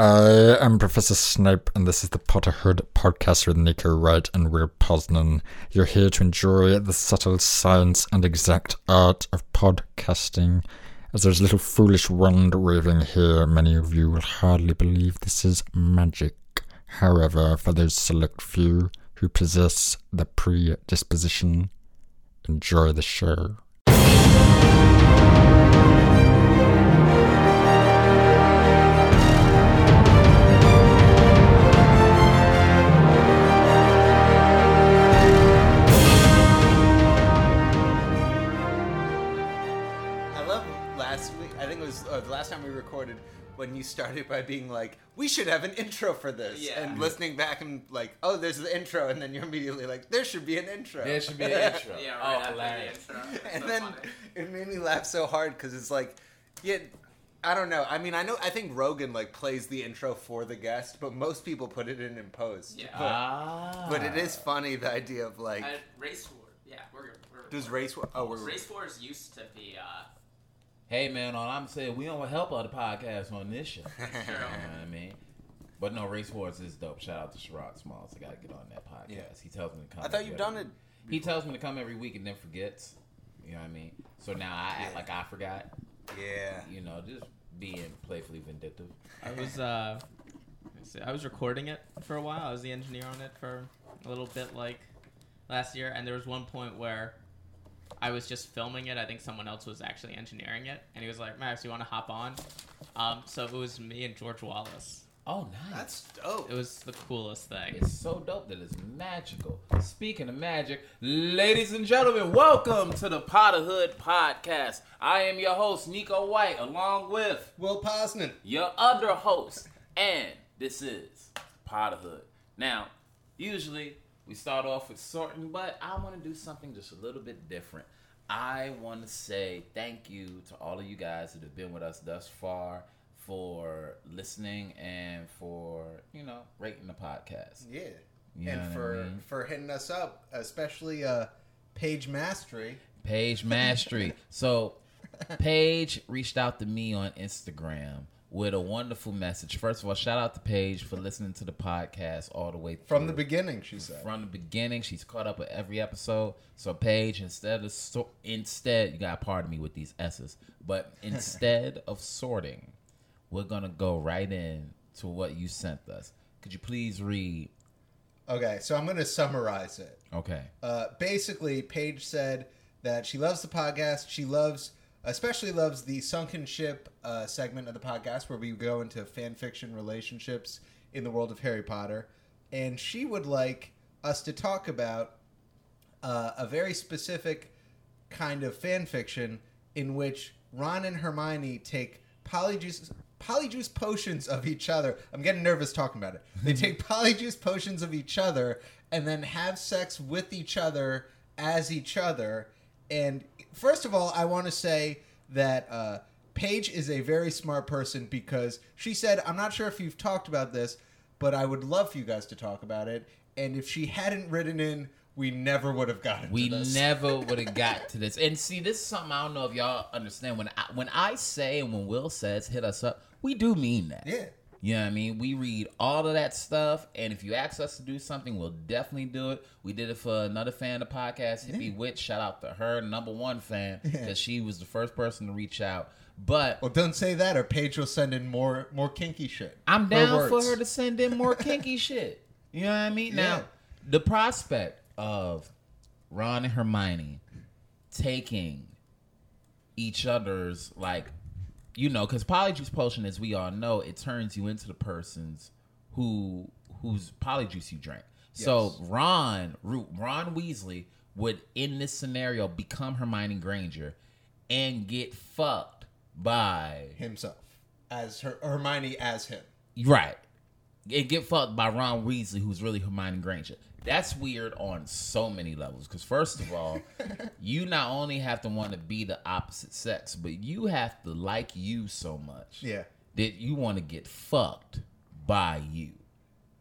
I am Professor Snape, and this is the Potterhood podcast with Neko White and Will Poznan. You're here to enjoy the subtle science and exact art of podcasting. As there's a little foolish wand waving here, many of you will hardly believe this is magic. However, for those select few who possess the predisposition, enjoy the show. When you started by being like, "We should have an intro for this," Yeah. and listening back and like, "Oh, there's the intro," and then you're immediately like, "There should be an intro." There should be an intro. Yeah, oh, right after hilarious. the intro. And so then funny. it made me laugh so hard because it's like, yeah. I don't know. I mean, I know. I think Rogan like plays the intro for the guest, but most people put it in in post. Yeah. But, Ah. but it is funny the idea of like, Uh, race war. Yeah, we're. we're does race? war- Oh, we're race wars used to be. Uh, Hey man, all I'm saying, we don't help other podcasts on this show. you know true. what I mean? But no, Race Wars is dope. Shout out to Sherrod Smalls. I gotta get on that podcast. Yeah. He tells me to come. I thought you've done it. week. He tells me to come every week and then forgets. You know what I mean? So now I act like I forgot. Yeah. You know, just being playfully vindictive. I was uh, I was recording it for a while. I was the engineer on it for a little bit, like last year. And there was one point where I was just filming it. I think someone else was actually engineering it, and he was like, "Max, you want to hop on?" Um, so it was me and George Wallace. Oh, nice. That's dope. It was the coolest thing. It's so dope that it's magical. Speaking of magic, ladies and gentlemen, welcome to the Potterhood Podcast. I am your host, Neko White, along with Will Poznan. your other host, and this is Potterhood. Now, usually we start off with sorting, but I want to do something just a little bit different. I want to say thank you to all of you guys that have been with us thus far for listening and for, you know, rating the podcast. Yeah. You and what I for mean? for hitting us up, especially uh Paige Mastery. Paige Mastery. so Paige reached out to me on Instagram with a wonderful message. First of all, shout out to Paige for listening to the podcast all the way through. From the beginning, she said. From the beginning, she's caught up with every episode. So Paige, instead of so, instead, you got to pardon me with these s's, but instead of sorting, we're gonna go right in to what you sent us. Could you please read? Okay, so I'm going to summarize it. Okay. Uh, basically, Paige said that she loves the podcast. She loves, especially loves the Sunken Ship uh, segment of the podcast where we go into fan fiction relationships in the world of Harry Potter. And she would like us to talk about uh, a very specific kind of fan fiction in which Ron and Hermione take polyjuice polyjuice potions of each other. I'm getting nervous talking about it. They take polyjuice potions of each other and then have sex with each other as each other. And first of all, I want to say that uh, Paige is a very smart person because she said, "I'm not sure if you've talked about this, but I would love for you guys to talk about it." And if she hadn't written in, we never would have gotten We to this. never would have got to this. And see, this is something I don't know if y'all understand. When I, when I say and when Will says hit us up, we do mean that. Yeah. You know what I mean? We read all of that stuff, and if you ask us to do something, we'll definitely do it. We did it for another fan of the podcast, Hippie Witch. Shout out to her, number one fan, because she was the first person to reach out. But Well, don't say that, or Paige will send in more more kinky shit. I'm Her down for words. her to send in more kinky shit. You know what I mean? Now, the prospect of Ron and Hermione taking each other's like, you know, because polyjuice potion, as we all know, it turns you into the person's who whose polyjuice you drank. So Ron, Ron Weasley would in this scenario become Hermione Granger and get fucked by himself as her Hermione as him. Right. And get fucked by Ron Weasley, who's really Hermione Granger. That's weird on so many levels. Because first of all, you not only have to want to be the opposite sex, but you have to like you so much Yeah. that you want to get fucked by you.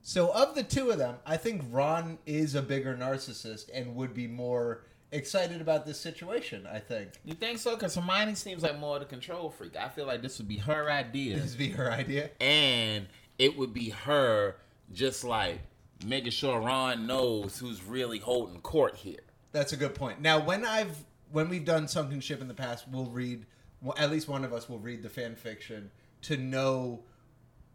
So of the two of them, I think Ron is a bigger narcissist and would be more excited about this situation. I think You think so? Because Hermione seems like more of the control freak. I feel like this would be her idea, this would be her idea. and it would be her just like making sure Ron knows who's really holding court here. That's a good point. Now, when I've when we've done sunken ship in the past, we'll read. Well, at least one of us will read the fan fiction to know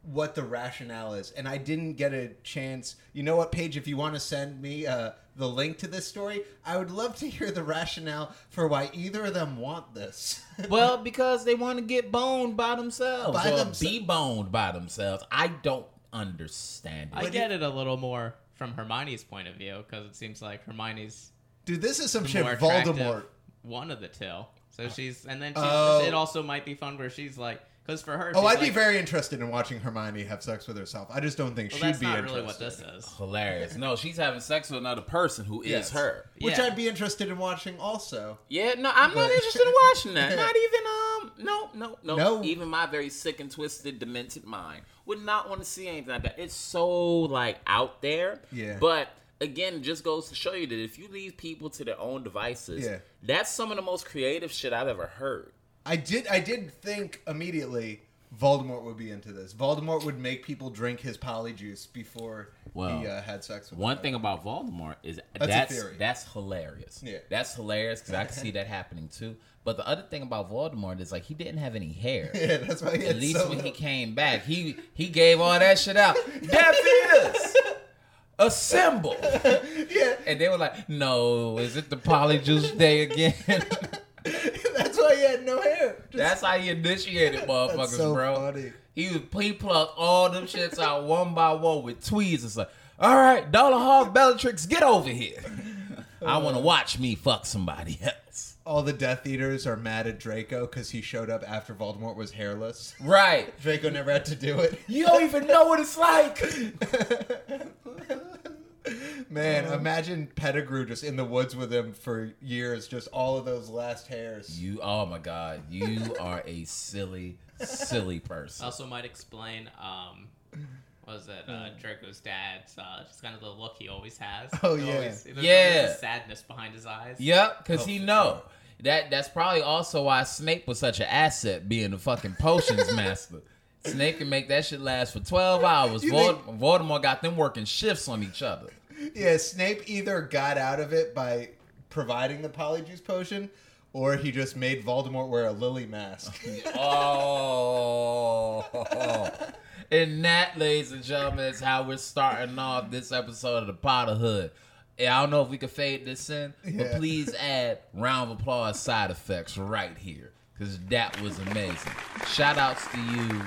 what the rationale is. And I didn't get a chance. You know what, Paige? If you want to send me uh, the link to this story, I would love to hear the rationale for why either of them want this. Well, because they want to get boned by themselves By or themse- be boned by themselves. I don't understand it. I get it a little more from Hermione's point of view because it seems like Hermione's Dude, this is some the shit more attractive Voldemort. one of the two. So she's and then she's, Oh. it also might be fun where she's like because for her. Oh, she's I'd be like, very interested in watching Hermione have sex with herself. I just don't think Well, she'd that's be not interested. really what this is. Hilarious. No, she's having sex with another person who is Yes. her. Which Yeah. I'd be interested in watching also. Yeah, no, I'm not But- interested in watching that. Not even um, no, no, no, No. Even my very sick and twisted, demented mind would not want to see anything like that. It's so like out there. Yeah. But again, it just goes to show you that if you leave people to their own devices, Yeah. that's some of the most creative shit I've ever heard. I did. I did think immediately Voldemort would be into this. Voldemort would make people drink his polyjuice before Well, he uh, had sex with One them. thing about Voldemort is That's that's that's, hilarious. Yeah. That's hilarious because I can see that happening too. But the other thing about Voldemort is like he didn't have any hair. Yeah, that's why. He At least so when he came back, he he gave all that shit out. Death eaters, assemble. yeah, And they were like, "No, is it the polyjuice day again?" that's why he had no hair. Just- That's how he initiated motherfuckers, so bro. funny. He was he plucked all them shits out one by one with tweezers. It's like, all right, Dolohov Bellatrix, get over here. I want to watch me fuck somebody else. all the Death Eaters are mad at Draco because he showed up after Voldemort was hairless. Right. Draco never had to do it. You don't even know what it's like. Man, imagine Pettigrew just in the woods with him for years, just all of those last hairs. You, oh my god, you are a silly, silly person. also might explain. Um, what was it uh, Draco's dad's? Uh, just kind of the look he always has. Oh, He yeah. always- there's, Yeah. there's sadness behind his eyes. Yep, because Oh, he know sure. that. That's probably also why Snape was such an asset, being the fucking potions master. Snape can make that shit last for twelve hours. Vold- think- Voldemort got them working shifts on each other. Yeah, Snape either got out of it by providing the polyjuice potion, or he just made Voldemort wear a lily mask. Oh. And that, ladies and gentlemen, is how we're starting off this episode of the Potterhood. Yeah, I don't know if we can fade this in, but Yeah. please add round of applause side effects right here. Because that was amazing. Shout outs to you.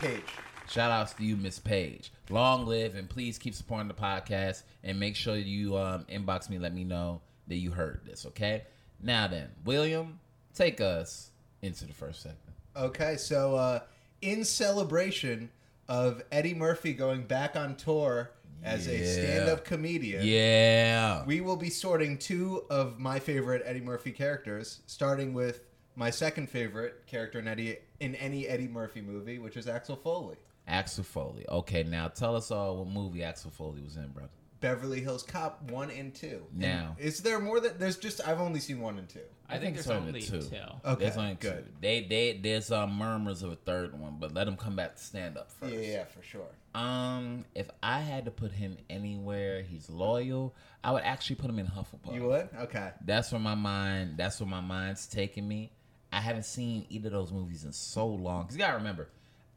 Paige. Shout outs to you, Miss Paige. Long live and please keep supporting the podcast and make sure you um, inbox me, let me know that you heard this, okay? Now then, William, take us into the first segment. Okay, so uh, in celebration of Eddie Murphy going back on tour as a stand-up comedian, Yeah. we will be sorting two of my favorite Eddie Murphy characters, starting with my second favorite character in Eddie in any Eddie Murphy movie, which is Axel Foley. Axel Foley. Okay, now tell us all what movie Axel Foley was in, brother. Beverly Hills Cop one and two. And Now. is there more than there's just I've only seen one and two. I, think, there's only two. Okay, There's only good. two. They, they, there's uh, murmurs of a third one, but let him come back to stand up first. Yeah, yeah, for sure. Um, if I had to put him anywhere he's loyal, I would actually put him in Hufflepuff. You would? Okay. That's where my mind. That's where my mind's taking me. I haven't seen either of those movies in so long. Cause you gotta remember,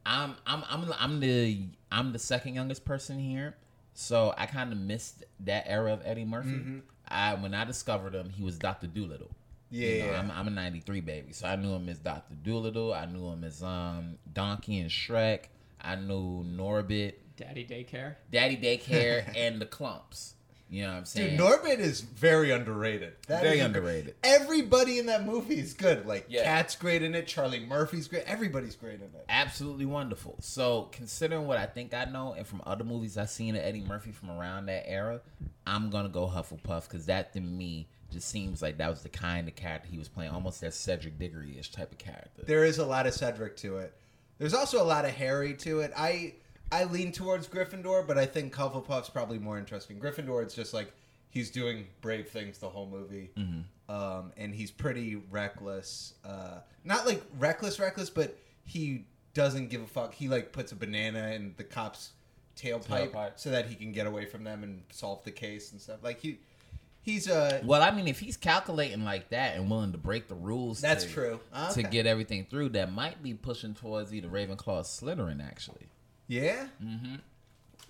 I'm I'm I'm I'm the I'm the second youngest person here, so I kind of missed that era of Eddie Murphy. I when I discovered him, he was Doctor Dolittle. Yeah. You know, I'm, I'm a '93 baby, so I knew him as Doctor Dolittle. I knew him as um Donkey and Shrek. I knew Norbit, Daddy daycare. Daddy Daycare, and the Klumps. You know what I'm saying? Dude, Norbit is very underrated. That Very underrated. Everybody in that movie is good. Like Yeah. Katt's great in it. Charlie Murphy's great. Everybody's great in it. absolutely wonderful. So, considering what I think I know and from other movies I've seen of Eddie Murphy from around that era, I'm gonna go Hufflepuff because that to me just seems like that was the kind of character he was playing, almost that Cedric Diggory ish type of character. There is a lot of Cedric to it. There's also a lot of Harry to it. I I lean towards Gryffindor, but I think Hufflepuff's probably more interesting. Gryffindor, it's just like he's doing brave things the whole movie, um, and he's pretty reckless. Uh, not like reckless, reckless, but he doesn't give a fuck. He like puts a banana in the cop's tailpipe, Tailpipe. so that he can get away from them and solve the case and stuff. Like he, he's uh, Well, I mean, if he's calculating like that and willing to break the rules, That's to, true. To get everything through, that might be pushing towards either Ravenclaw or Slytherin, actually, yeah.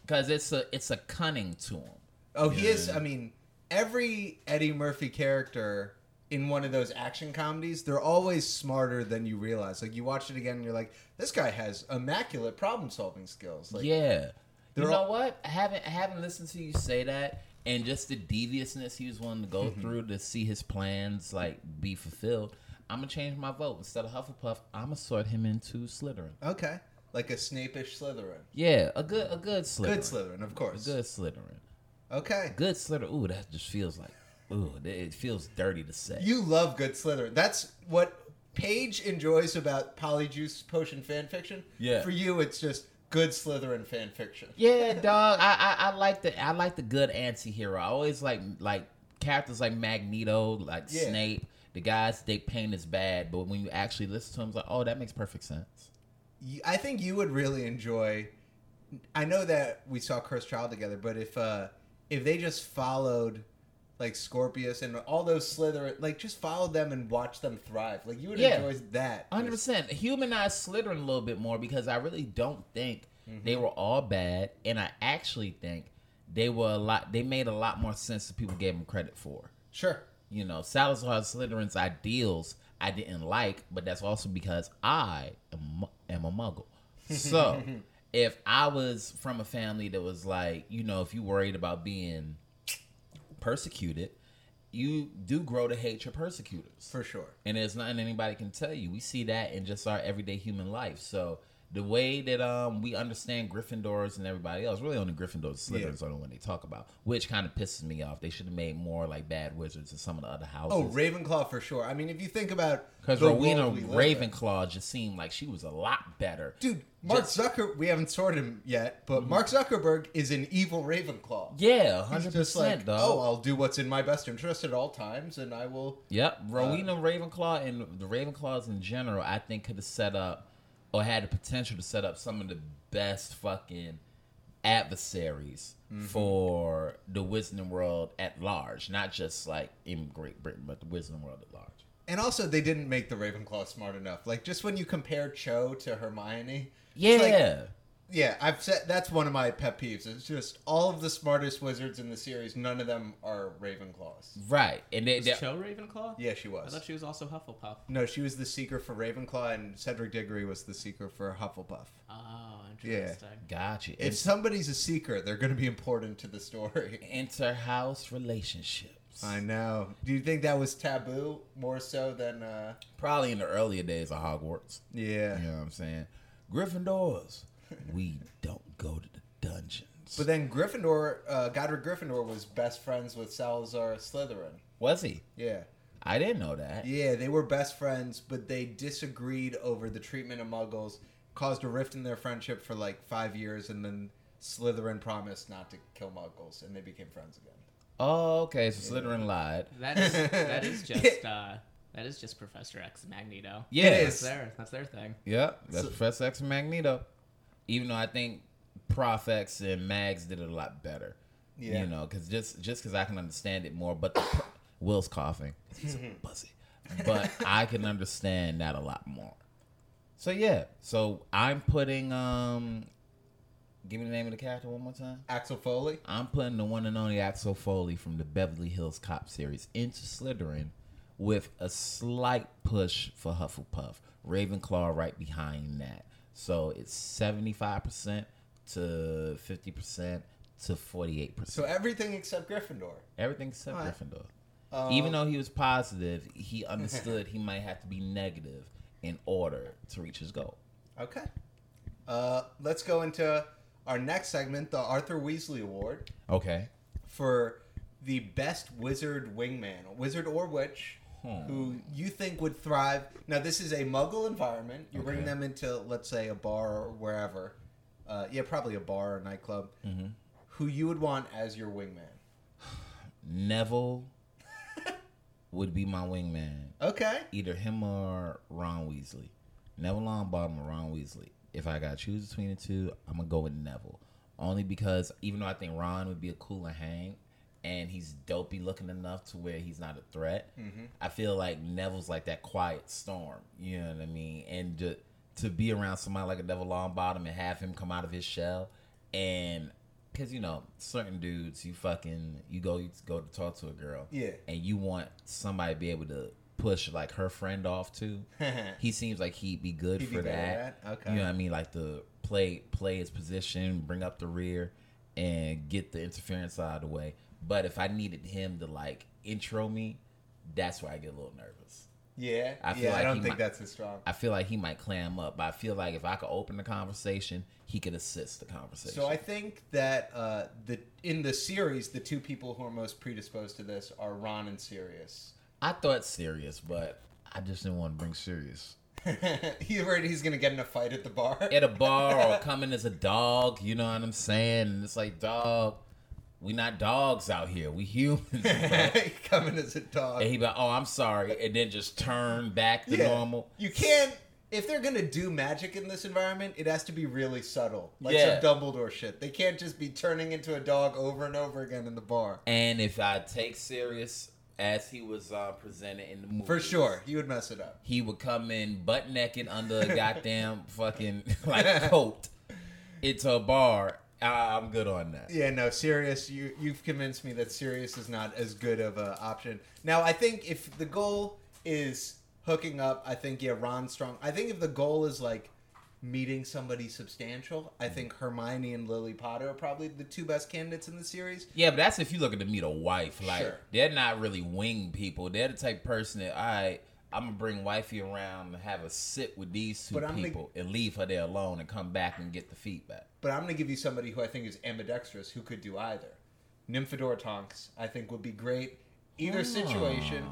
because it's a it's a cunning to him. Oh, he is. I mean, every Eddie Murphy character in one of those action comedies, they're always smarter than you realize. Like you watch it again, and you're like, this guy has immaculate problem solving skills. Like, yeah. You know all- what? I haven't I haven't listened to you say that, and just the deviousness he was willing to go Mm-hmm. through to see his plans like be fulfilled. I'm gonna change my vote instead of Hufflepuff. I'm gonna sort him into Slytherin. okay, like a Snape-ish Slytherin. Yeah, a good a good Slytherin. Good Slytherin, of A course. good Slytherin. Okay, Good Slytherin. Ooh, that just feels like ooh, it feels dirty to say. you love good Slytherin. That's what Paige enjoys about Polyjuice Potion fanfiction. Yeah. For you, it's just good Slytherin fan fiction. Yeah, dog. I, I I like the I like the good anti-hero. I always like like characters like Magneto, like Yeah. Snape. The guys they paint as bad, but when you actually listen to them, it's like, oh, that makes perfect sense. I think you would really enjoy. I know that we saw Cursed Child together, but if uh if they just followed like Scorpius and all those Slytherin, like just followed them and watched them thrive, like you would Yeah. enjoy that. Hundred percent. Humanize Slytherin a little bit more because I really don't think Mm-hmm. they were all bad, and I actually think they were a lot. They made a lot more sense than people gave them credit for. Sure. You know, Salazar Slytherin's ideals I didn't like, but that's also because I am, am a muggle. So, if I was from a family that was like, you know, if you worried about being persecuted, you do grow to hate your persecutors. For sure. And there's nothing anybody can tell you. We see that in just our everyday human life. So the way that um we understand Gryffindors and everybody else, really only Gryffindors and Slytherins are the one they talk about, which kind of pisses me off. They should have made more like bad wizards in some of the other houses. Oh, Ravenclaw for sure. I mean, if you think about because Rowena world we live in- Ravenclaw just seemed like she was a lot better. dude, Mark Just- Zucker. We haven't sorted him yet, but Mark Zuckerberg is an evil Ravenclaw. Yeah, hundred like, percent, dog. oh, I'll do what's in my best interest at all times, and I will. Yep, Rowena Ravenclaw and the Ravenclaws in general, I think could have set up or had the potential to set up some of the best fucking adversaries mm-hmm. for the Wizarding world at large, not just like in Great Britain, but the Wizarding world at large. And also, they didn't make the Ravenclaw smart enough. Like, just when you compare Cho to Hermione, Yeah, like- yeah, I've said that's one of my pet peeves. It's just all of the smartest wizards in the series, none of them are Ravenclaws. right. And they, Was they Cho Ravenclaw? Yeah, she was. I thought she was also Hufflepuff. No, she was the seeker for Ravenclaw, and Cedric Diggory was the seeker for Hufflepuff. Oh, interesting. got you. If It's somebody's a seeker, they're going to be important to the story. inter-house relationships. I know. Do you think that was taboo more so than? uh Probably in the earlier days of Hogwarts. Yeah. You know what I'm saying? Gryffindors, we don't go to the dungeons. But then Gryffindor, uh, Godric Gryffindor was best friends with Salazar Slytherin. was he? Yeah. I didn't know that. Yeah, they were best friends, but they disagreed over the treatment of Muggles, caused a rift in their friendship for like five years, and then Slytherin promised not to kill Muggles, and they became friends again. Oh, okay. So Slytherin lied. That is that is just uh, that is just Professor X Magneto. Yeah. It That's their that's their thing. Yep. That's So- Professor X Magneto. Even though I think Profex and Mags did it a lot better. Yeah. You know, because just just because I can understand it more, but the, Will's coughing. He's a pussy. But I can understand that a lot more. So yeah. So I'm putting um. Give me the name of the character one more time. Axel Foley. I'm putting the one and only Axel Foley from the Beverly Hills Cop series into Slytherin with a slight push for Hufflepuff. Ravenclaw right behind that. So it's 75% to 50% to 48%. So everything except Gryffindor. Everything except Alright. Gryffindor. Um, Even though he was positive, he understood he might have to be negative in order to reach his goal. Okay. Uh, let's go into our next segment, the Arthur Weasley Award Okay. for the best wizard wingman, wizard or witch, Hmm. who you think would thrive. Now, this is a Muggle environment. You bring them into, let's say, a bar or wherever. Uh, yeah, probably a bar or nightclub. Mm-hmm. Who you would want as your wingman? Neville would be my wingman. Okay. Either him or Ron Weasley. Neville Longbottom or Ron Weasley. If I got to choose between the two, I'm gonna go with Neville. Only because even though I think Ron would be a cooler hang, and he's dopey looking enough to where he's not a threat, mm-hmm. I feel like Neville's like that quiet storm. You know what I mean? And to, to be around somebody like a Neville Longbottom and have him come out of his shell, and because you know certain dudes, you fucking you go you go to talk to a girl, Yeah. and you want somebody to be able to push like her friend off too. he seems like he'd be good He'd for be that. at that? Okay. You know what I mean? Like to play play his position, bring up the rear, and get the interference out of the way. But if I needed him to like intro me, that's where I get a little nervous. Yeah. I feel yeah, like I don't think might- that's as strong. I feel like he might clam up, but I feel like if I could open the conversation, he could assist the conversation. So I think that uh, the in the series, the two people who are most predisposed to this are Ron and Sirius. I thought Sirius, but I just didn't want to bring Sirius. He's worried he's gonna get in a fight at the bar. at a bar or coming as a dog, you know what I'm saying? And it's like, dog, we not dogs out here. We humans. Coming as a dog. and he be like, oh, I'm sorry. And then just turn back to Yeah. normal. You can't. If they're gonna do magic in this environment, it has to be really subtle, like Yeah. some Dumbledore shit. They can't just be turning into a dog over and over again in the bar. And if I take Sirius as he was uh, presented in the movie. For sure, he would mess it up. He would come in butt naked under a goddamn fucking like coat into a bar. I- I'm good on that. Yeah, no, Sirius, you you've convinced me that Sirius is not as good of an option. Now, I think if the goal is hooking up, I think yeah, Ron Strong. I think if the goal is like meeting somebody substantial, I mm-hmm. think Hermione and Lily Potter are probably the two best candidates in the series. Yeah, but that's if you're looking to meet a wife. Like Sure. they're not really wing people. They're the type of person that I I'm gonna bring wifey around and have a sit with these two people and leave her there alone and come back and get the feedback. But I'm going to give you somebody who I think is ambidextrous who could do either. Nymphadora Tonks, I think, would be great. Either ah. situation,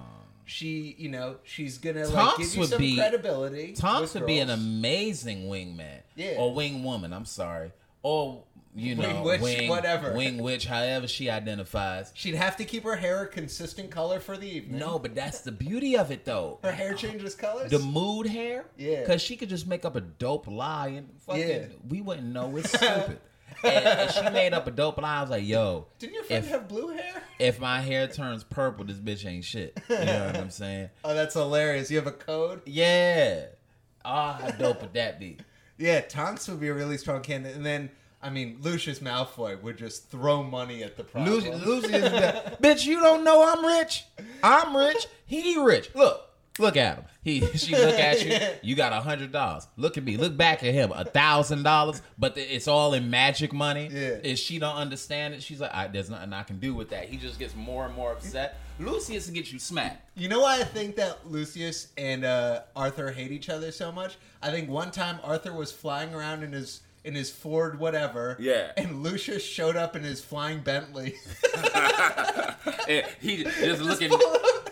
she, you know, she's going to like Tonks give you would some be- credibility. Tonks with would be an girls. amazing wingman. Yeah. Or wing woman, I'm sorry. Or you know, Wing witch, wing, whatever. Wing witch, however she identifies. She'd have to keep her hair a consistent color for the evening. No, but that's the beauty of it though. her hair changes colors. The mood hair? Yeah. Because she could just make up a dope lie and fucking, Yeah. we wouldn't know. It's stupid. and, and she made up a dope lie. I was like, yo, Didn't your friend if- have blue hair? if my hair turns purple, this bitch ain't shit. You know what I'm saying? Oh, that's hilarious. You have a code? Yeah. Ah, how dope would that be? Yeah, Tonks would be a really strong candidate. And then, I mean, Lucius Malfoy would just throw money at the problem. Lucius, that. bitch, you don't know I'm rich. I'm rich. He rich. Look, look at him. He, she look at you. You got a hundred dollars. Look at me. Look back at him. A thousand dollars, but the- it's all in magic money. Yeah. If she don't understand it, she's like, I, "There's nothing I can do with that." He just gets more and more upset. Lucius will get you smacked. You know why I think that Lucius and uh, Arthur hate each other so much? I think one time Arthur was flying around in his in his Ford whatever. Yeah. And Lucius showed up in his flying Bentley. And he just looking,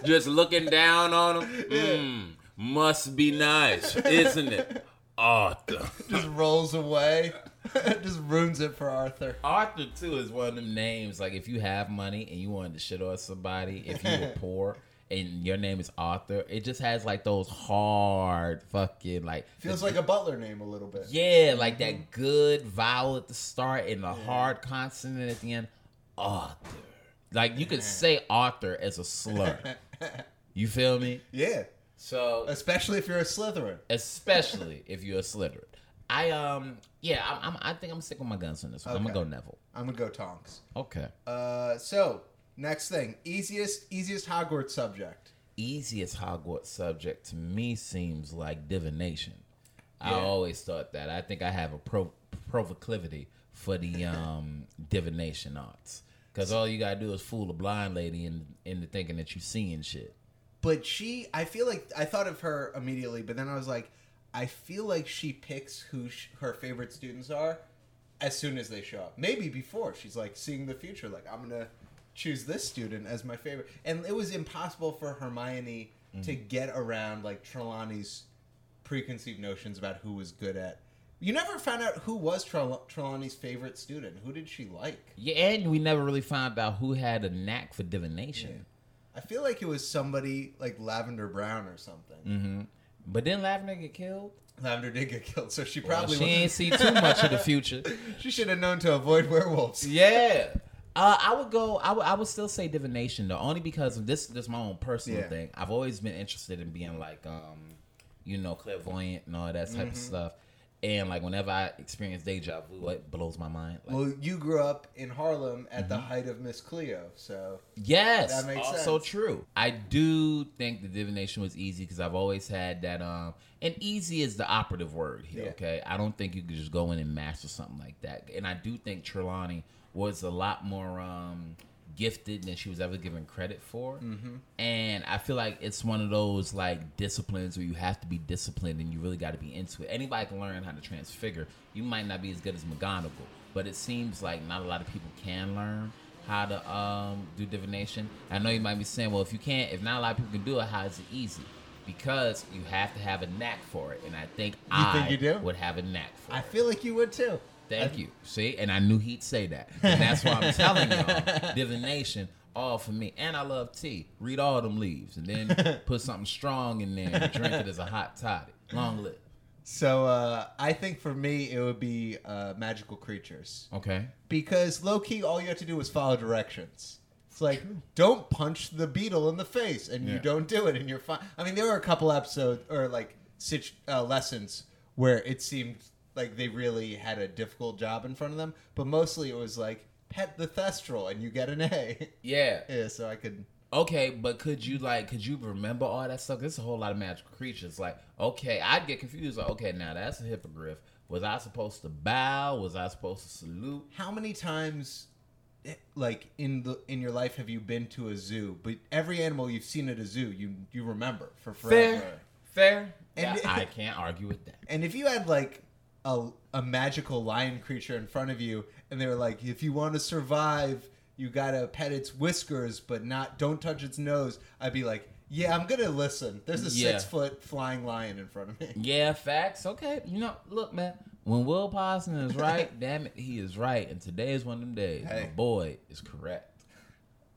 just looking down on him. Mm, must be nice, isn't it, Arthur? just rolls away. just ruins it for Arthur. Arthur too is one of them names. Like if you have money and you wanted to shit on somebody, if you were poor and your name is Arthur, it just has like those hard fucking like Feels like a butler name a little bit. yeah, like that good vowel at the start and the hard consonant at the end. Arthur. Like you could say Arthur as a slur. You feel me? Yeah. So Especially if you're a Slytherin. especially if you're a Slytherin. I um yeah, I'm, I'm I think I'm sick with my guns on this one. I'm gonna go Neville. I'm gonna go Tonks. Okay. Uh, so next thing, easiest easiest Hogwarts subject. easiest Hogwarts subject to me seems like divination. I always thought that. I think I have a pro proclivity for the um divination arts. Cause all you gotta do is fool a blind lady in, into thinking that you're seeing shit. But she, I feel like I thought of her immediately, but then I was like, I feel like she picks who sh- her favorite students are as soon as they show up. Maybe before she's like seeing the future, like I'm gonna choose this student as my favorite. And it was impossible for Hermione to get around like Trelawney's preconceived notions about who was good at. You never found out who was Trel- Trelawney's favorite student. Who did she like? Yeah, and we never really found out who had a knack for divination. I feel like it was somebody like Lavender Brown or something. hmm But then Lavender get killed. Lavender did get killed, so she Well, probably she ain't wasn't- see too much of the future. She should have known to avoid werewolves. Yeah. Uh, I would go. I would. I would still say divination though, only because of this. This is my own personal Yeah. thing. I've always been interested in being like, um, you know, clairvoyant and all that type Mm-hmm. of stuff. And like whenever I experience deja vu, it blows my mind. Like, Well, you grew up in Harlem at the height of Miss Cleo, so Yes, That makes also sense. true. I do think the divination was easy because I've always had that. Um, and easy is the operative word here. Yeah. Okay, I don't think you could just go in and master something like that. And I do think Trelawney was a lot more um, gifted than she was ever given credit for. Mm-hmm. And I feel like it's one of those like disciplines where you have to be disciplined and you really got to be into it. Anybody can learn how to transfigure. You might not be as good as McGonagall, but it seems like not a lot of people can learn how to um, do divination. I know you might be saying, well, if you can't, if not a lot of people can do it, how is it easy? Because you have to have a knack for it, and I think I think you do? would have a knack for I it. feel like you would too. Thank you. See, and I knew he'd say that, and that's why I'm telling y'all, divination, all for me. And I love tea. Read all them leaves, and then put something strong in there and drink it as a hot toddy. Long live. So uh, I think for me it would be uh, magical creatures Okay. because low key all you have to do is follow directions. It's like don't punch the beetle in the face, and you don't do it, and you're fine. I mean, there were a couple episodes or like situ- uh, lessons where it seemed like they really had a difficult job in front of them, but mostly it was like pet the thestral and you get an A. Yeah. yeah, so I could. Okay, but could you like could you remember all that stuff? There's a whole lot of magical creatures. Like, okay, I'd get confused. Like, okay, now that's a hippogriff. Was I supposed to bow? Was I supposed to salute? How many times, eh, like in the in your life, have you been to a zoo? But every animal you've seen at a zoo, you you remember for forever. Fair, fair. And- Yeah, I can't argue with that. And if you had like a a magical lion creature in front of you, and they were like, if you want to survive, you gotta pet its whiskers, but not don't touch its nose. I'd be like, yeah, I'm gonna listen. There's a Yeah. six foot flying lion in front of me. Yeah, facts. Okay, you know, look, man. When Will Parson is right, damn it, he is right. And today is one of them days. Hey. My boy is correct.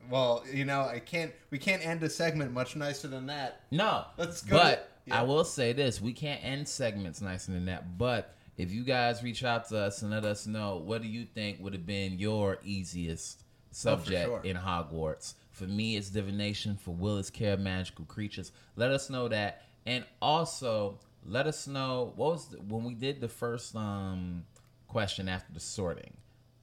Well, you know, I can't. We can't end a segment much nicer than that. No, Let's go But yeah. I will say this: we can't end segments nicer than that. But if you guys reach out to us and let us know what do you think would have been your easiest subject sure. in Hogwarts. For me, it's divination. For Will, it's care of magical creatures. Let us know that, and also let us know what was the, when we did the first um question after the sorting.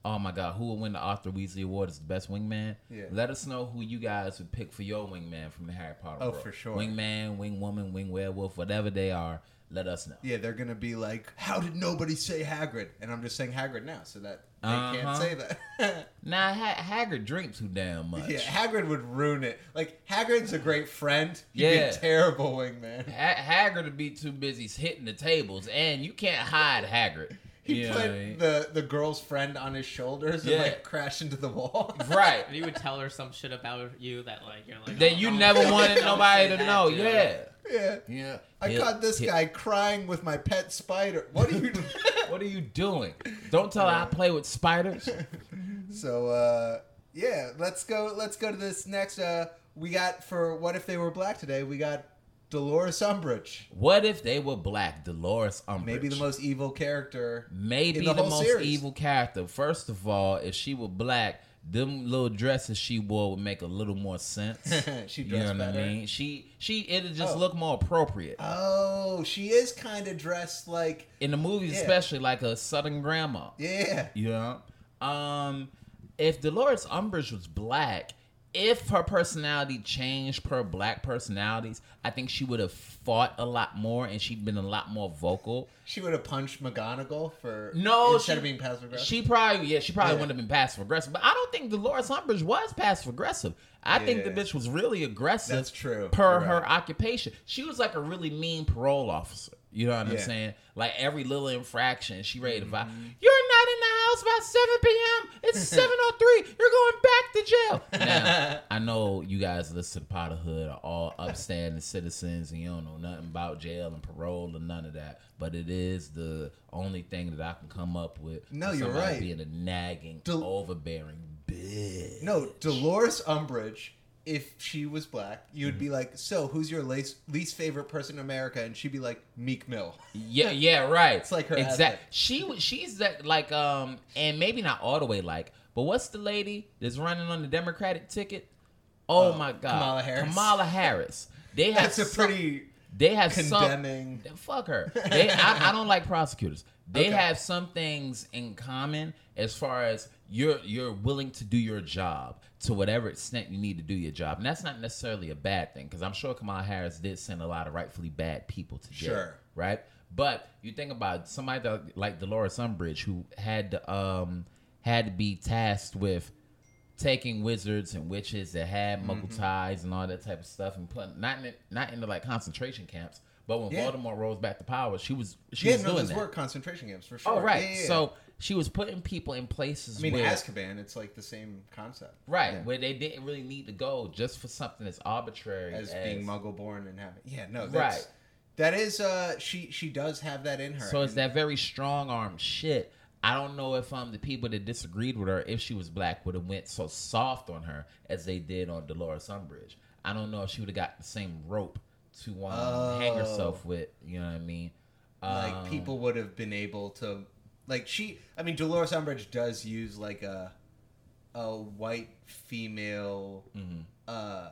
Oh my God, who will win the Arthur Weasley Award as the best wingman? Yeah. Let us know who you guys would pick for your wingman from the Harry Potter Oh, world. for sure. Wingman, wing woman, wing werewolf, whatever they are, let us know. Yeah, they're gonna be like, "How did nobody say Hagrid?" And I'm just saying Hagrid now, so that they can't Uh-huh. say that. Now, ha- Hagrid drinks too damn much. yeah, Hagrid would ruin it. Like Hagrid's a great friend. He'd be Yeah. a terrible wingman. Ha- Hagrid would be too busy hitting the tables, and you can't hide Hagrid. He You know put I mean? the the girl's friend on his shoulders Yeah. and like crash into the wall. right. And you would tell her some shit about you that like you're like That oh, you don't- never wanted nobody to know. dude. Yeah. Yeah. Yeah. I caught this guy crying with my pet spider. What are you doing? What are you doing? Don't tell her I play with spiders. so uh yeah, let's go let's go to this next uh we got for what if they were black today, we got Dolores Umbridge. What if they were black? Dolores Umbridge. Maybe the most evil character. Maybe the, the most series. evil character. First of all, if she were black, them little dresses she wore would make a little more sense. She you know what better. I mean? She she it'd just Oh. look more appropriate. Oh, she is kind of dressed like In the movies, Yeah. especially like a southern grandma. yeah. You know? Um if Dolores Umbridge was black, if her personality changed per black personalities, I think she would have fought a lot more and she'd been a lot more vocal. She would have punched McGonagall for No, instead she- of being passive aggressive. She probably, yeah, she probably Yeah. wouldn't have been passive aggressive. But I don't think Dolores Umbridge was passive aggressive. I think the bitch was really aggressive. That's true. Per You're her occupation, she was like a really mean parole officer. You know what I'm Mm-hmm. saying? Like every little infraction, she ready to fight. You're not in about 7 p.m. It's 7:03. You're going back to jail. Now, I know you guys listen to Potterhood are all upstanding citizens and you don't know nothing about jail and parole and none of that. But it is the only thing that I can come up with. No, you're right. Being a nagging, Del- overbearing bitch. no, Dolores Umbridge. If she was black, you would be Mm-hmm. like, "So, who's your least least favorite person in America?" And she'd be like, "Meek Mill." Yeah, yeah, right. It's like her exact. She she's that like um and maybe not all the way like, but what's the lady that's running on the Democratic ticket? Oh, Oh, my God, Kamala Harris? Kamala Harris. They have That's a some- pretty They have some- condemning. Fuck her. They, I, I don't like prosecutors. They Okay. have some things in common as far as you're you're willing to do your job to whatever extent you need to do your job, and that's not necessarily a bad thing because I'm sure Kamala Harris did send a lot of rightfully bad people to jail, Sure. right? But you think about somebody that, like Dolores Umbridge who had to, um had to be tasked with taking wizards and witches that had Mm-hmm. muggle ties and all that type of stuff and putting not in not into like concentration camps. But when Yeah. Voldemort rose back to power, she was she yeah, was no, doing those that. were concentration camps for sure. oh right, yeah, yeah. so she was putting people in places. I mean, where, Azkaban, it's like the same concept, right Yeah. where they didn't really need to go just for something as arbitrary as as, being Muggle born and having. Yeah, no, that's, Right. That is, uh, she she does have that in her. So it's that very strong arm shit. I don't know if um the people that disagreed with her, if she was black, would have went so soft on her as they did on Dolores Umbridge. I don't know if she would have got the same rope to um, hang Oh. herself with. You know what I mean? like Um, people would have been able to like she i mean dolores umbridge does use like a a white female Mm-hmm. uh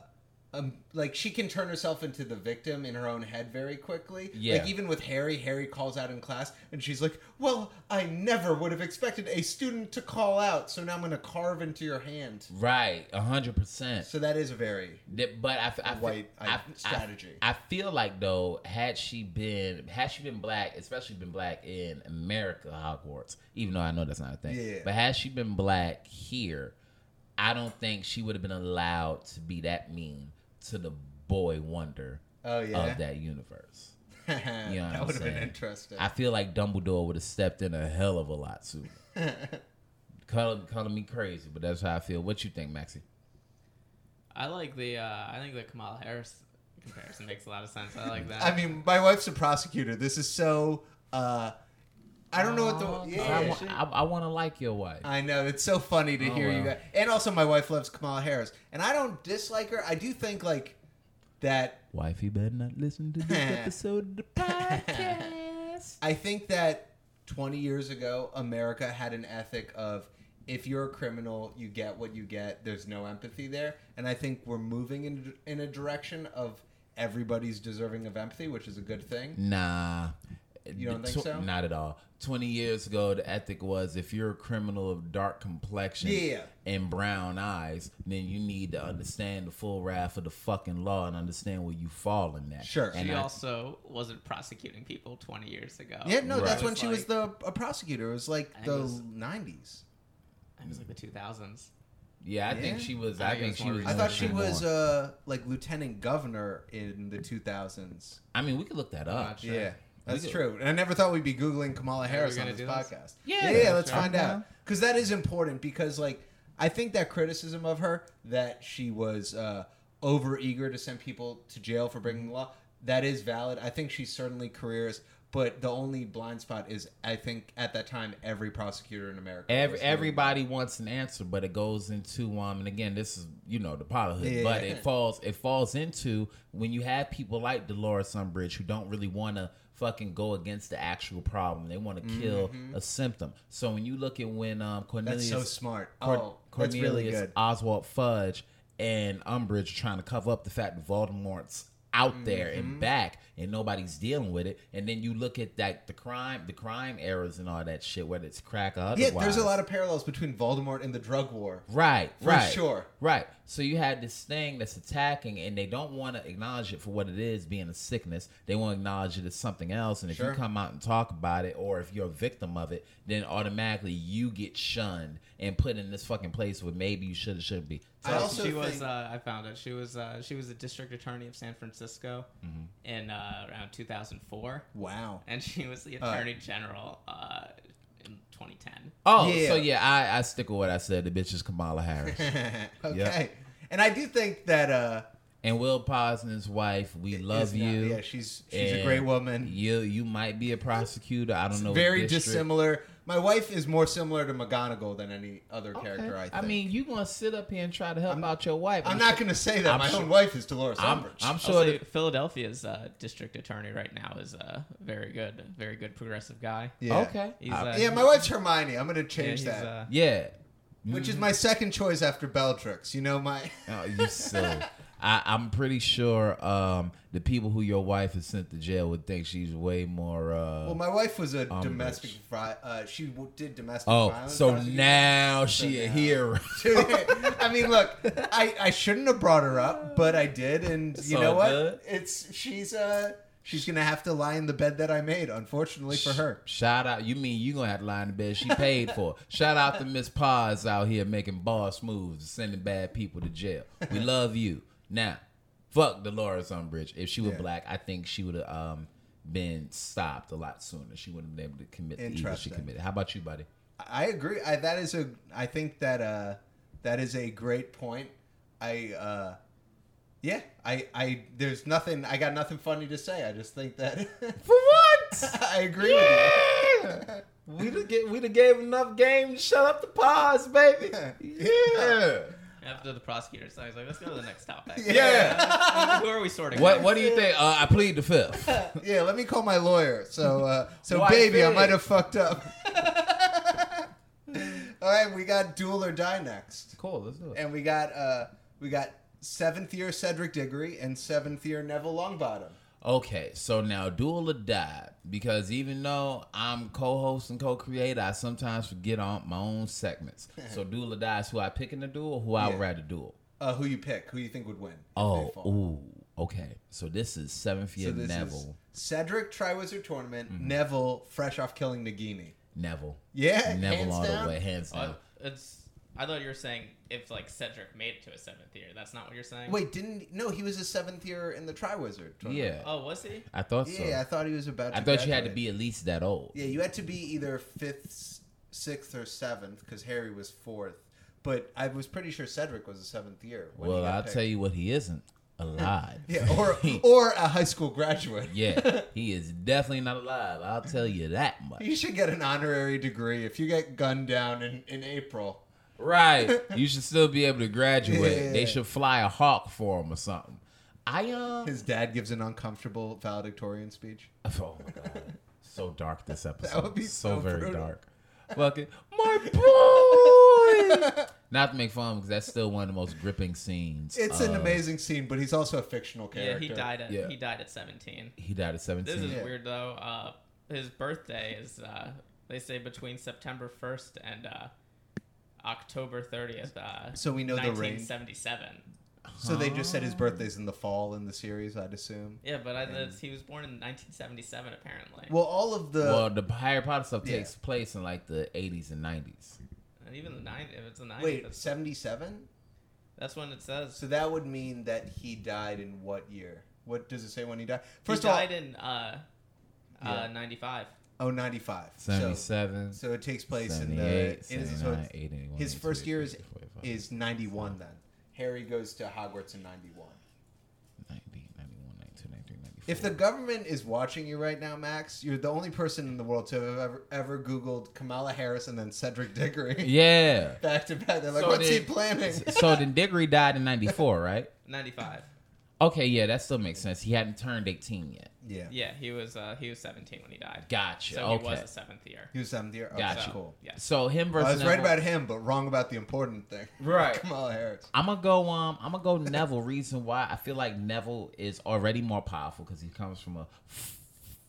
um, like she can turn herself into the victim in her own head very quickly. Yeah. Like even with Harry, Harry calls out in class, and she's like, "Well, I never would have expected a student to call out, so now I'm going to carve into your hand." Right, a hundred percent. So that is a very But I, I White, I, I- I- strategy. I, feel like though, had she been, had she been black, especially been black in America, Hogwarts, even though I know that's not a thing. Yeah. But had she been black here, I don't think she would have been allowed to be that mean to the boy wonder oh yeah, of that universe. You know what that I'm would have been interesting. I feel like Dumbledore would have stepped in a hell of a lot sooner. Color, calling me crazy, but that's how I feel. What you think, Maxie? I like the. Uh, I think the Kamala Harris comparison makes a lot of sense. I like that. I mean, my wife's a prosecutor. This is so. uh I don't know what the. I, Yeah, wa- I, I want to like your wife. I know it's so funny to Oh, hear you guys. And also, my wife loves Kamala Harris, and I don't dislike her. I do think like that. Wifey better not listen to this episode of the podcast. I think that 20 years ago, America had an ethic of if you're a criminal, you get what you get. There's no empathy there, and I think we're moving in in a direction of everybody's deserving of empathy, which is a good thing. Nah. You don't think so? Not at all. 20 years ago, the ethic was if you're a criminal of dark complexion Yeah. and brown eyes, then you need to understand the full wrath of the fucking law and understand where you fall in that. Sure. And she I- also wasn't prosecuting people 20 years ago. Yeah, no, Right. that's when she was the a prosecutor. It was like I the was- 90s. It was like the 2000s. yeah, I think she was. I I, think it think was she was. I thought she was uh like lieutenant governor in the 2000s. I mean, we could look that I'm up. not sure. Yeah, that's true. And I never thought we'd be googling Kamala Harris on this do this? podcast. Yeah, yeah, yeah, let's sure. find out because that is important. Because like I think that criticism of her that she was uh, over eager to send people to jail for breaking the law that is valid. I think she's certainly careers. But the only blind spot is, I think, at that time, every prosecutor in America. Every, everybody wants an answer, but it goes into um. And again, this is you know the potterhood, Yeah. but it falls it falls into when you have people like Dolores Umbridge who don't really want to fucking go against the actual problem. They want to kill a symptom. So when you look at when um Mm-hmm. That's Cornelius so smart. Cor- oh, that's Cornelius really good. Oswald Fudge and Umbridge are trying to cover up the fact that Voldemort's out there Mm-hmm. and back, and nobody's dealing with it. And then you look at that the crime, the crime errors and all that shit, whether it's crack or Yeah, there's a lot of parallels between Voldemort and the drug war. Right, For right, sure. right. So you had this thing that's attacking, and they don't want to acknowledge it for what it is, being a sickness. They want to acknowledge it as something else. And if Sure. you come out and talk about it, or if you're a victim of it, then automatically you get shunned and put in this fucking place where maybe you should or shouldn't be. So I also she was. think- Uh, I found it. She was. Uh, she was the district attorney of San Francisco Mm-hmm. in uh, around 2004, Wow. and she was the attorney general uh, in 2010. oh, Yeah. so yeah, I, I stick with what I said. The bitch is Kamala Harris okay. And I do think that uh and Will Posner's wife. We love is not- you. yeah, she's she's a great woman. You you might be a prosecutor. I don't know. Very district. dissimilar. My wife is more similar to McGonagall than any other character. I think. I mean, you gonna sit up here and try to help out your wife? I'm not going to say that. I'm My sure- own wife is Dolores I'm, Umbridge. I'm sure that. Philadelphia's uh, district attorney right now is a very good, very good progressive guy. yeah. Okay. He's, Uh, uh, Yeah, my wife's Hermione. I'm going to change he's, that. uh, yeah. Which is my second choice after Bellatrix. You know my. Oh, you silly. I, I'm pretty sure um, the people who your wife has sent to jail would think she's way more. Uh, Well, my wife was a Umbridge. domestic. Vi- uh, she w- did domestic oh, violence. so now she a now- hero. I mean, look, I, I shouldn't have brought her up, but I did, and you know what? good. It's she's uh she's gonna have to lie in the bed that I made, unfortunately for her. Shout out. You mean you gonna have to lie in the bed she paid for? Shout out to Miss Paz out here making boss moves, sending bad people to jail. We love you. Now, fuck Dolores Umbridge. If she were Yeah. black, I think she would have um, been stopped a lot sooner. She wouldn't have been able to commit the evil she committed. How about you, buddy? I agree. I, that is a. I think that uh that is a great point. I uh yeah. I I there's nothing. I got nothing funny to say. I just think that. For what? I agree with you. we done get we done gave enough game to shut up the pause, baby. Yeah. After the prosecutor, so he's like, "Let's go to the next topic." Yeah. Who are we sorting? What out? What do you think? Uh, I plead the fifth. Yeah, let me call my lawyer. So, uh, so Why baby, I might have fucked up. All right, we got duel or die next, Cool. Let's do it. and we got uh, we got seventh year Cedric Diggory and seventh year Neville Longbottom. Okay, so now duel or die because even though I'm co-host and co-creator, I sometimes forget on my own segments. so duel or die is who I pick in the duel, who I would Yeah. rather duel. Uh, who you pick? Who you think would win? if Oh, ooh, okay. So this is seventh year So this Neville. is Cedric Triwizard Tournament. Mm-hmm. Neville fresh off killing Nagini. Neville. Yeah, Neville hands all down. the way, hands down. Uh, it's. I thought you were saying if like Cedric made it to a seventh year. That's not what you're saying. Wait, didn't no? He was a seventh year in the Triwizard. Tournament. yeah, Oh, was he? I thought so. Yeah, I thought he was about. To I thought you had to be at least that old. Yeah, you had to be either fifth, sixth, or seventh because Harry was fourth. But I was pretty sure Cedric was a seventh year. when he well, got I'll picked. tell you what he isn't alive. Yeah, or or a high school graduate. yeah, he is definitely not alive. I'll tell you that much. You should get an honorary degree if you get gunned down in, in April. Right. You should still be able to graduate. Yeah. They should fly a hawk for him or something. I um. His dad gives an uncomfortable valedictorian speech. Oh my god. So dark this episode. That would be so very brutal. dark. Fucking my boy. Not to make fun because that's still one of the most gripping scenes. It's an amazing scene, but he's also a fictional character. Yeah, he died at Yeah. he died at 17. He died at seventeen. This is Yeah. weird though. Uh, his birthday is uh, they say between September 1st and uh, October 30th. Uh, So we know the range. 1977. So they just said his birthday's in the fall in the series, I'd assume. Yeah, but I, that's, he was born in 1977 apparently. Well, all of the well, the Harry Potter stuff Yeah. takes place in like the eighties and nineties. and even the 90s, if it's the 90s, wait, that's, seventy-seven. that's when it says. So that would mean that he died in what year? What does it say when he died? He First of all, died in uh, Yeah. uh, 95. Oh, 95. So, Seventy-seven. so it takes place in the. 78, so 79, it's- 81, his first year is is 91 then. Harry goes to Hogwarts in 91. 90, 91, 92, 93, 94. If the government is watching you right now, Max, you're the only person in the world to have ever, ever Googled Kamala Harris and then Cedric Diggory yeah. back to back. They're like, So what's he planning? so then Diggory died in '94, right? 95. Okay, yeah, that still makes sense. He hadn't turned 18 yet. Yeah. Yeah, he was uh, he was 17 when he died. Gotcha. So okay. he was a seventh year. He was seventh year. Okay, Gotcha. cool. Yeah. So him versus I was right Neville- about him, but wrong about the important thing. Right. Kamala Harris. I'm gonna go. Um, I'm gonna go Neville. Reason why I feel like Neville is already more powerful because he comes from a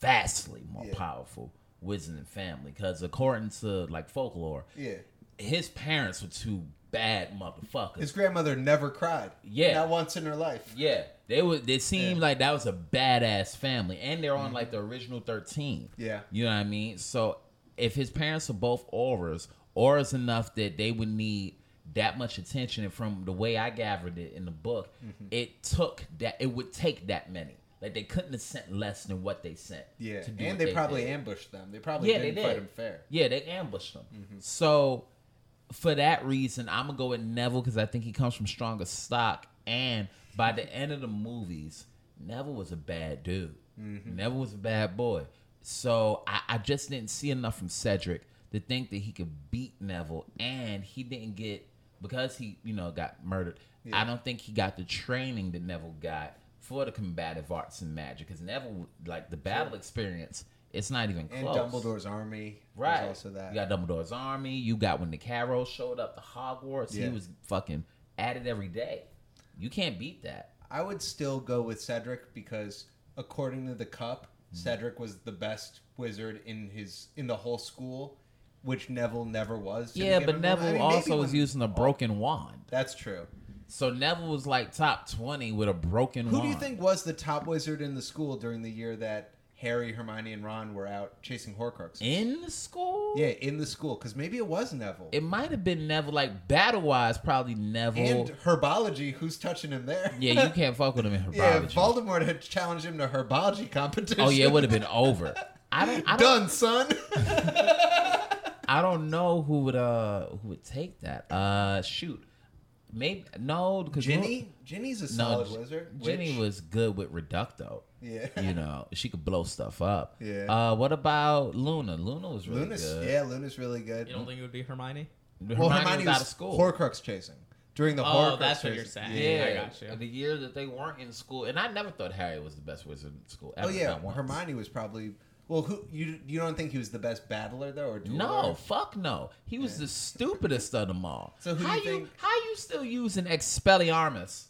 vastly more Yeah. powerful Wisdom family. Because according to like folklore, Yeah. his parents were two bad motherfuckers. His grandmother never cried. Yeah. Not once in her life. yeah, they would. They seemed Yeah. Mm-hmm. like that was a badass family, and they're on like the original thirteen. Yeah. you know what I mean. So if his parents are both Aurors, Aurors enough that they would need that much attention, and from the way I gathered it in the book, Mm-hmm. it took that. It would take that many. Like they couldn't have sent less than what they sent. Yeah. And what they probably did. ambushed them. They probably Yeah, they didn't fight did. him fair. Yeah, they ambushed them. Mm-hmm. So for that reason, I'm gonna go with Neville because I think he comes from stronger stock. And by the end of the movies, Neville was a bad dude. Mm-hmm. Neville was a bad boy. So I, I just didn't see enough from Cedric to think that he could beat Neville, and he didn't get because he you know got murdered. I don't think he got the training that Neville got for the combative arts and magic because Neville like the battle experience. It's not even close And. Dumbledore's army. Right. Also that. You got Dumbledore's army. You got when the Carrow showed up to Hogwarts. Yeah. He was fucking at it every day. You can't beat that. I would still go with Cedric because according to the cup, Mm-hmm. Cedric was the best wizard in his in the whole school, which Neville never was. Yeah, but. Neville I mean, also was using a broken wand. That's true. So Neville was like top twenty with a broken Who wand. do you think was the top wizard in the school during the year that Harry, Hermione, and Ron were out chasing Horcruxes? in the school? yeah, in the school, because maybe it was Neville. It might have been Neville. Like battle wise, probably Neville. and herbology, who's touching him there? yeah, you can't fuck with him in herbology. Yeah, if Voldemort had challenged him to herbology competition. oh yeah, it would have been over. I don't. I don't. done, son. I don't know who would uh who would take that. Uh, shoot, maybe no because Ginny, Ginny's a solid wizard. Ginny Witch. was good with Reducto. Yeah. You know, she could blow stuff up. Yeah. Uh, what about Luna? Luna was really Luna's good. yeah, Luna's really good. You don't think it would be Hermione? Hermione, well, Hermione was out of school. Horcrux chasing during the Oh, Horcrux. that's what you're saying. yeah, I got you. The year that they weren't in school, and I never thought Harry was the best wizard in school. Ever, Oh yeah, not once. Hermione was probably. Well, who you you don't think he was the best battler though, or dueler? No, fuck no. He was the stupidest of them all. So who how you think- how you still using Expelliarmus?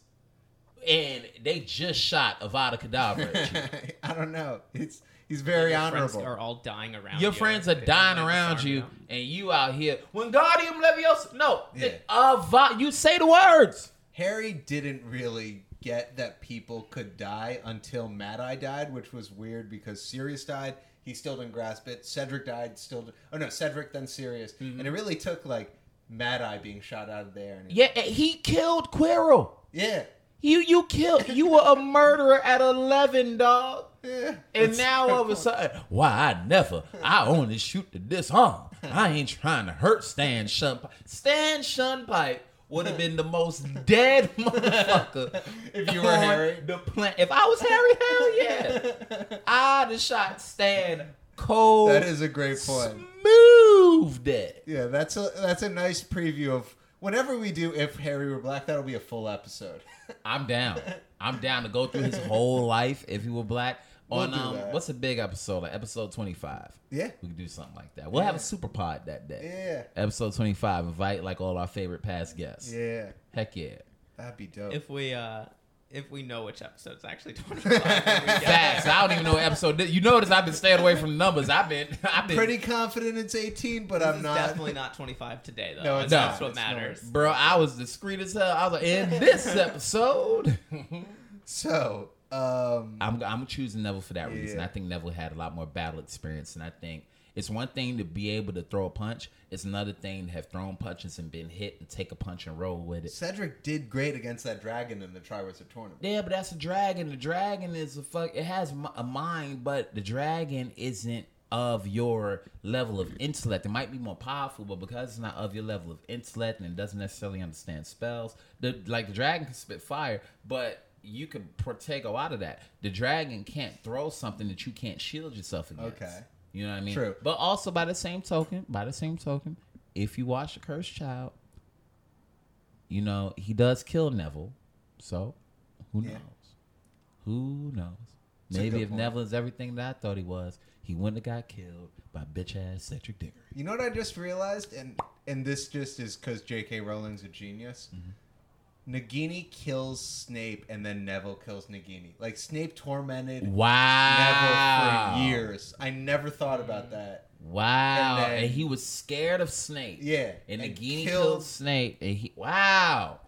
And they just shot Avada Kedavra at. I don't know. It's he's very Your friends honorable. are all dying around Your you. friends are They dying around disarm you, and you out here. When Wingardium Leviosa. No, Yeah. Ava- you say the words. Harry didn't really get that people could die until Mad Eye died, which was weird because Sirius died. He still didn't grasp it. Cedric died. Still. Oh no, Cedric then Sirius, Mm-hmm. and it really took like Mad Eye being shot out of there. And Yeah, he killed Quirrell. yeah, You you killed. You were a murderer at eleven, dog. yeah. And now all of a sudden, why I never, I only shoot to disarm. I ain't trying to hurt Stan Shunpike. Stan Shunpike would have been the most dead motherfucker If you were Harry? The plan- if I was Harry, hell yeah, I'd have shot Stan cold. That is a great point. smooth it. Yeah, that's a that's a nice preview of whenever we do if Harry were black, that'll be a full episode. I'm down. I'm down to go through his whole life if he were black. We'll On do um, that. what's a big episode? Like episode 25. Yeah. We could do something like that. We'll have a super pod that day. Yeah. Episode 25. Invite like all our favorite past guests. Yeah. Heck yeah. That'd be dope. If we uh if we know which episode's actually 25. when we get Facts. I don't even know what episode. You notice I've been staying away from numbers. I've been. I've been. Pretty confident it's 18, but This I'm not. definitely not 25 today, though. No, and it's that's not. what It's not. matters. Bro, I was discreet as hell. I was like, in this episode, So, um, I'm I'm choosing Neville for that reason. I think Neville had a lot more battle experience, and I think it's one thing to be able to throw a punch. It's another thing to have thrown punches and been hit and take a punch and roll with it. Cedric did great against that dragon in the Triwizard tournament. Yeah, but that's a dragon. The dragon is a fuck. It has a mind, but the dragon isn't of your level of intellect. It might be more powerful, but because it's not of your level of intellect and it doesn't necessarily understand spells, the like the dragon can spit fire, but you can a lot of that. The dragon can't throw something that you can't shield yourself against. Okay. You know what I mean? True. But also by the same token, by the same token, if you watch the cursed child, you know, he does kill Neville. So who knows? Who knows? a Maybe if point. Neville is everything that I thought he was, he wouldn't have got killed by bitch ass Cedric Diggory. You know what I just realized, and and this just is because J.K. Rowling's a genius. Mm-hmm. Nagini kills Snape, and then Neville kills Nagini. Like Snape tormented Wow. Neville for years. I never thought about that. Wow. And And, he was scared of Snape. Yeah, And and Nagini killed- killed Snape. And he wow.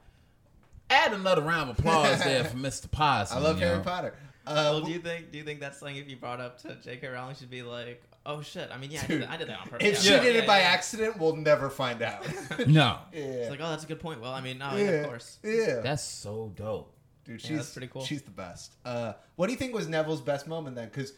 Add another round of applause there for Mr. Possum. I love Harry know? Potter. Uh, Well, do you think do you think that's something if you brought up to J.K. Rowling should be like, oh shit? I mean, yeah, I did, that, I did that on purpose. if yeah, she yeah, did yeah, it by yeah. accident, we'll never find out. No. yeah. It's like, oh, that's a good point. Well, I mean, no, yeah. of course. Yeah. That's so dope. Dude, she's Yeah, that's pretty cool. She's the best. Uh, what do you think was Neville's best moment then? Because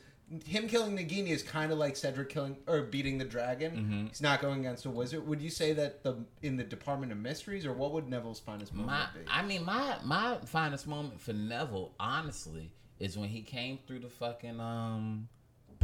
him killing Nagini is kind of like Cedric killing or beating the dragon. Mm-hmm. He's not going against a wizard. Would you say that the in the Department of Mysteries, or what would Neville's finest moment My, be? I mean, my my finest moment for Neville, honestly, is when he came through the fucking um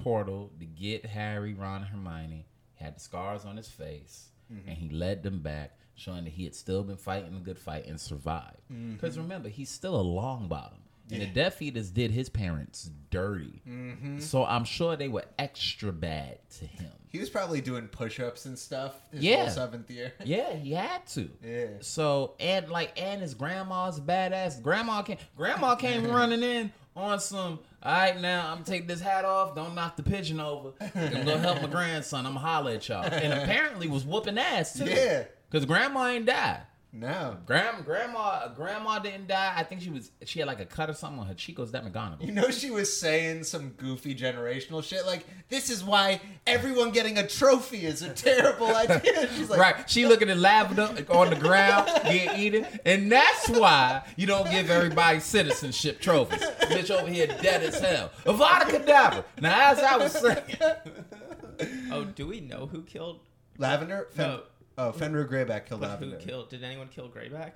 portal to get Harry, Ron, and Hermione. He had the scars on his face, mm-hmm. and he led them back, showing that he had still been fighting a good fight and survived. Mm-hmm. Because remember, he's still a Longbottom. And the Death Eaters did his parents dirty. Mm-hmm. So I'm sure they were extra bad to him. he was probably doing push-ups and stuff. His Yeah. seventh year. Yeah, he had to. Yeah. So and like and his grandma's badass. Grandma came. Grandma came running in on some. All right, now I'm take this hat off. Don't knock the pigeon over. I'm gonna help my grandson. I'm gonna holler at y'all. And apparently was whooping ass too. Yeah. Cause grandma ain't died. No. Grandma, grandma, grandma didn't die. I think she was. She had like a cut or something on her cheek. Was that McGonagall? You know she was saying some goofy generational shit like this is why everyone getting a trophy is a terrible idea. She's like right. She looking at Lavender on the ground, getting eaten. And that's why you don't give everybody citizenship trophies. Bitch over here dead as hell. Avada Kedavra. Now, as I was saying, Oh, do we know who killed? Lavender? No. Oh, Fenrir Greyback killed Who Lavender. killed? Did anyone kill Greyback?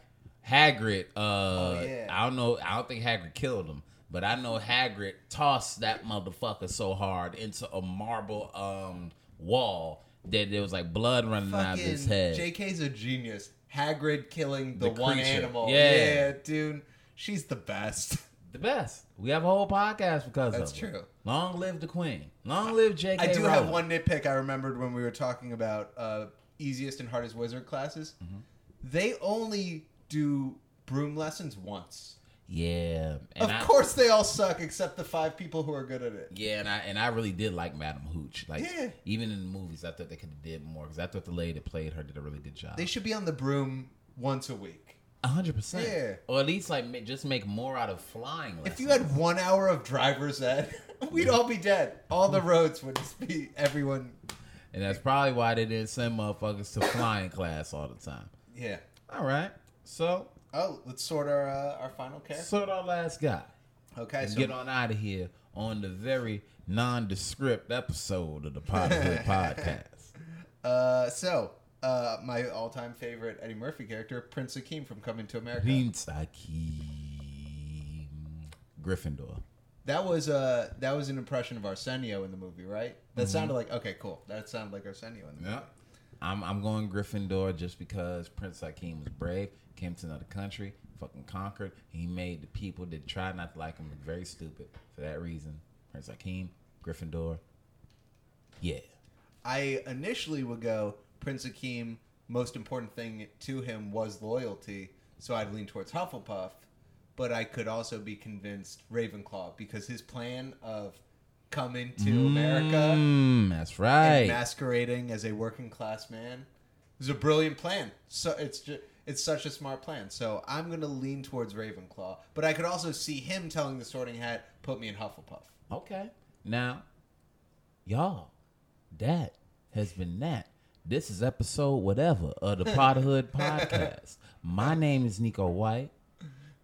Hagrid, uh, Oh, yeah. I don't know. I don't think Hagrid killed him. But I know Hagrid tossed that motherfucker so hard into a marble um, wall that there was like blood running out of his Fucking head. JK's a genius. Hagrid killing the, The one creature. animal. Yeah. dude. She's the best. the best. We have a whole podcast because That's of it. true. Long live the Queen. Long live J.K. I do Rowling. have one nitpick I remembered when we were talking about uh, easiest and hardest wizard classes. Mm-hmm. They only do broom lessons once. Yeah, of I, course, they all suck except the five people who are good at it. Yeah, and I and I really did like Madam Hooch. Like Yeah. even in the movies, I thought they could have did more because I thought the lady that played her did a really good job. They should be on the broom once a week. A hundred percent. Yeah. Or at least like just make more out of flying. If you had one hour of driver's ed, we'd all be dead. All the roads would just be everyone. And that's probably why they didn't send motherfuckers to flying class all the time. Yeah. All right, so Oh, let's sort our uh, our final character. sort our last guy. Okay, so get on out of here on the very nondescript episode of the Potterhood podcast. uh, so uh, my all-time favorite Eddie Murphy character, Prince Akeem from Coming to America. Prince Akeem Gryffindor. That was uh that was an impression of Arsenio in the movie, right? That sounded like okay, cool. That sounded like Arsenio in the movie. Yeah. I'm I'm going Gryffindor just because Prince Hakeem was brave, came to another country, fucking conquered. He made the people that tried not to like him look very stupid. For that reason, Prince Hakeem, Gryffindor. Yeah. I initially would go Prince Akeem. Most important thing to him was loyalty, so I'd lean towards Hufflepuff. But I could also be convinced Ravenclaw because his plan of coming to America Mm, that's and right. masquerading as a working class man is a brilliant plan. So it's just, it's such a smart plan. So I'm gonna lean towards Ravenclaw, but I could also see him telling the Sorting Hat, "Put me in Hufflepuff." Okay. Now, y'all, that has been that. This is episode whatever of the Potterhood podcast. My name is Neko White.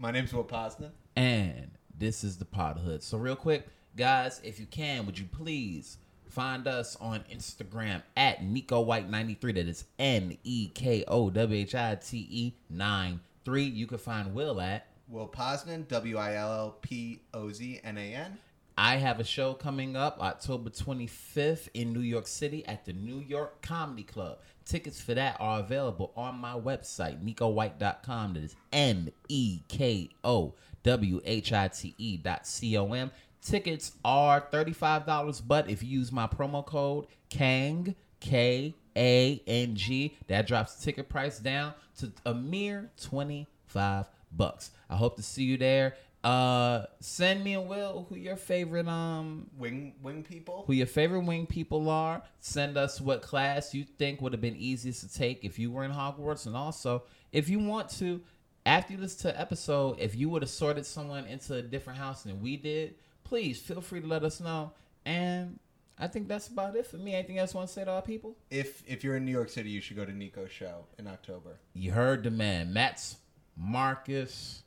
My name's Will Poznan. And this is the Potterhood. So, real quick, guys, if you can, would you please find us on Instagram at Neko White 93. That is N E K O W H I T E 9 3. You can find Will at. Will Poznan, W I L L P O Z N A N. I have a show coming up October 25th in New York City at the New York Comedy Club. Tickets for that are available on my website, NekoWhite.com. That is N E K O W H I T E dot C O M. Tickets are $35, but if you use my promo code KANG, K A N G, that drops the ticket price down to a mere 25 bucks. I hope to see you there. Uh, send me a will who your favorite um Wing wing people. who your favorite wing people are. Send us what class you think would have been easiest to take if you were in Hogwarts, and also if you want to, after you listen to the episode, if you would have sorted someone into a different house than we did, please feel free to let us know. And I think that's about it for me. Anything else you want to say to our people? If if you're in New York City, you should go to Neko's show in October. You heard the man, Matt's Marcus.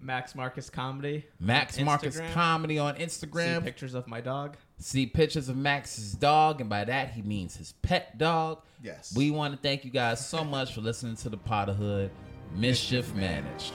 Max Marcus Comedy. Max Marcus Comedy on Instagram. See Instagram. pictures of my dog. See pictures of Max's dog, and by that he means his pet dog. Yes. We want to thank you guys so much for listening to the Potterhood Mischief Managed.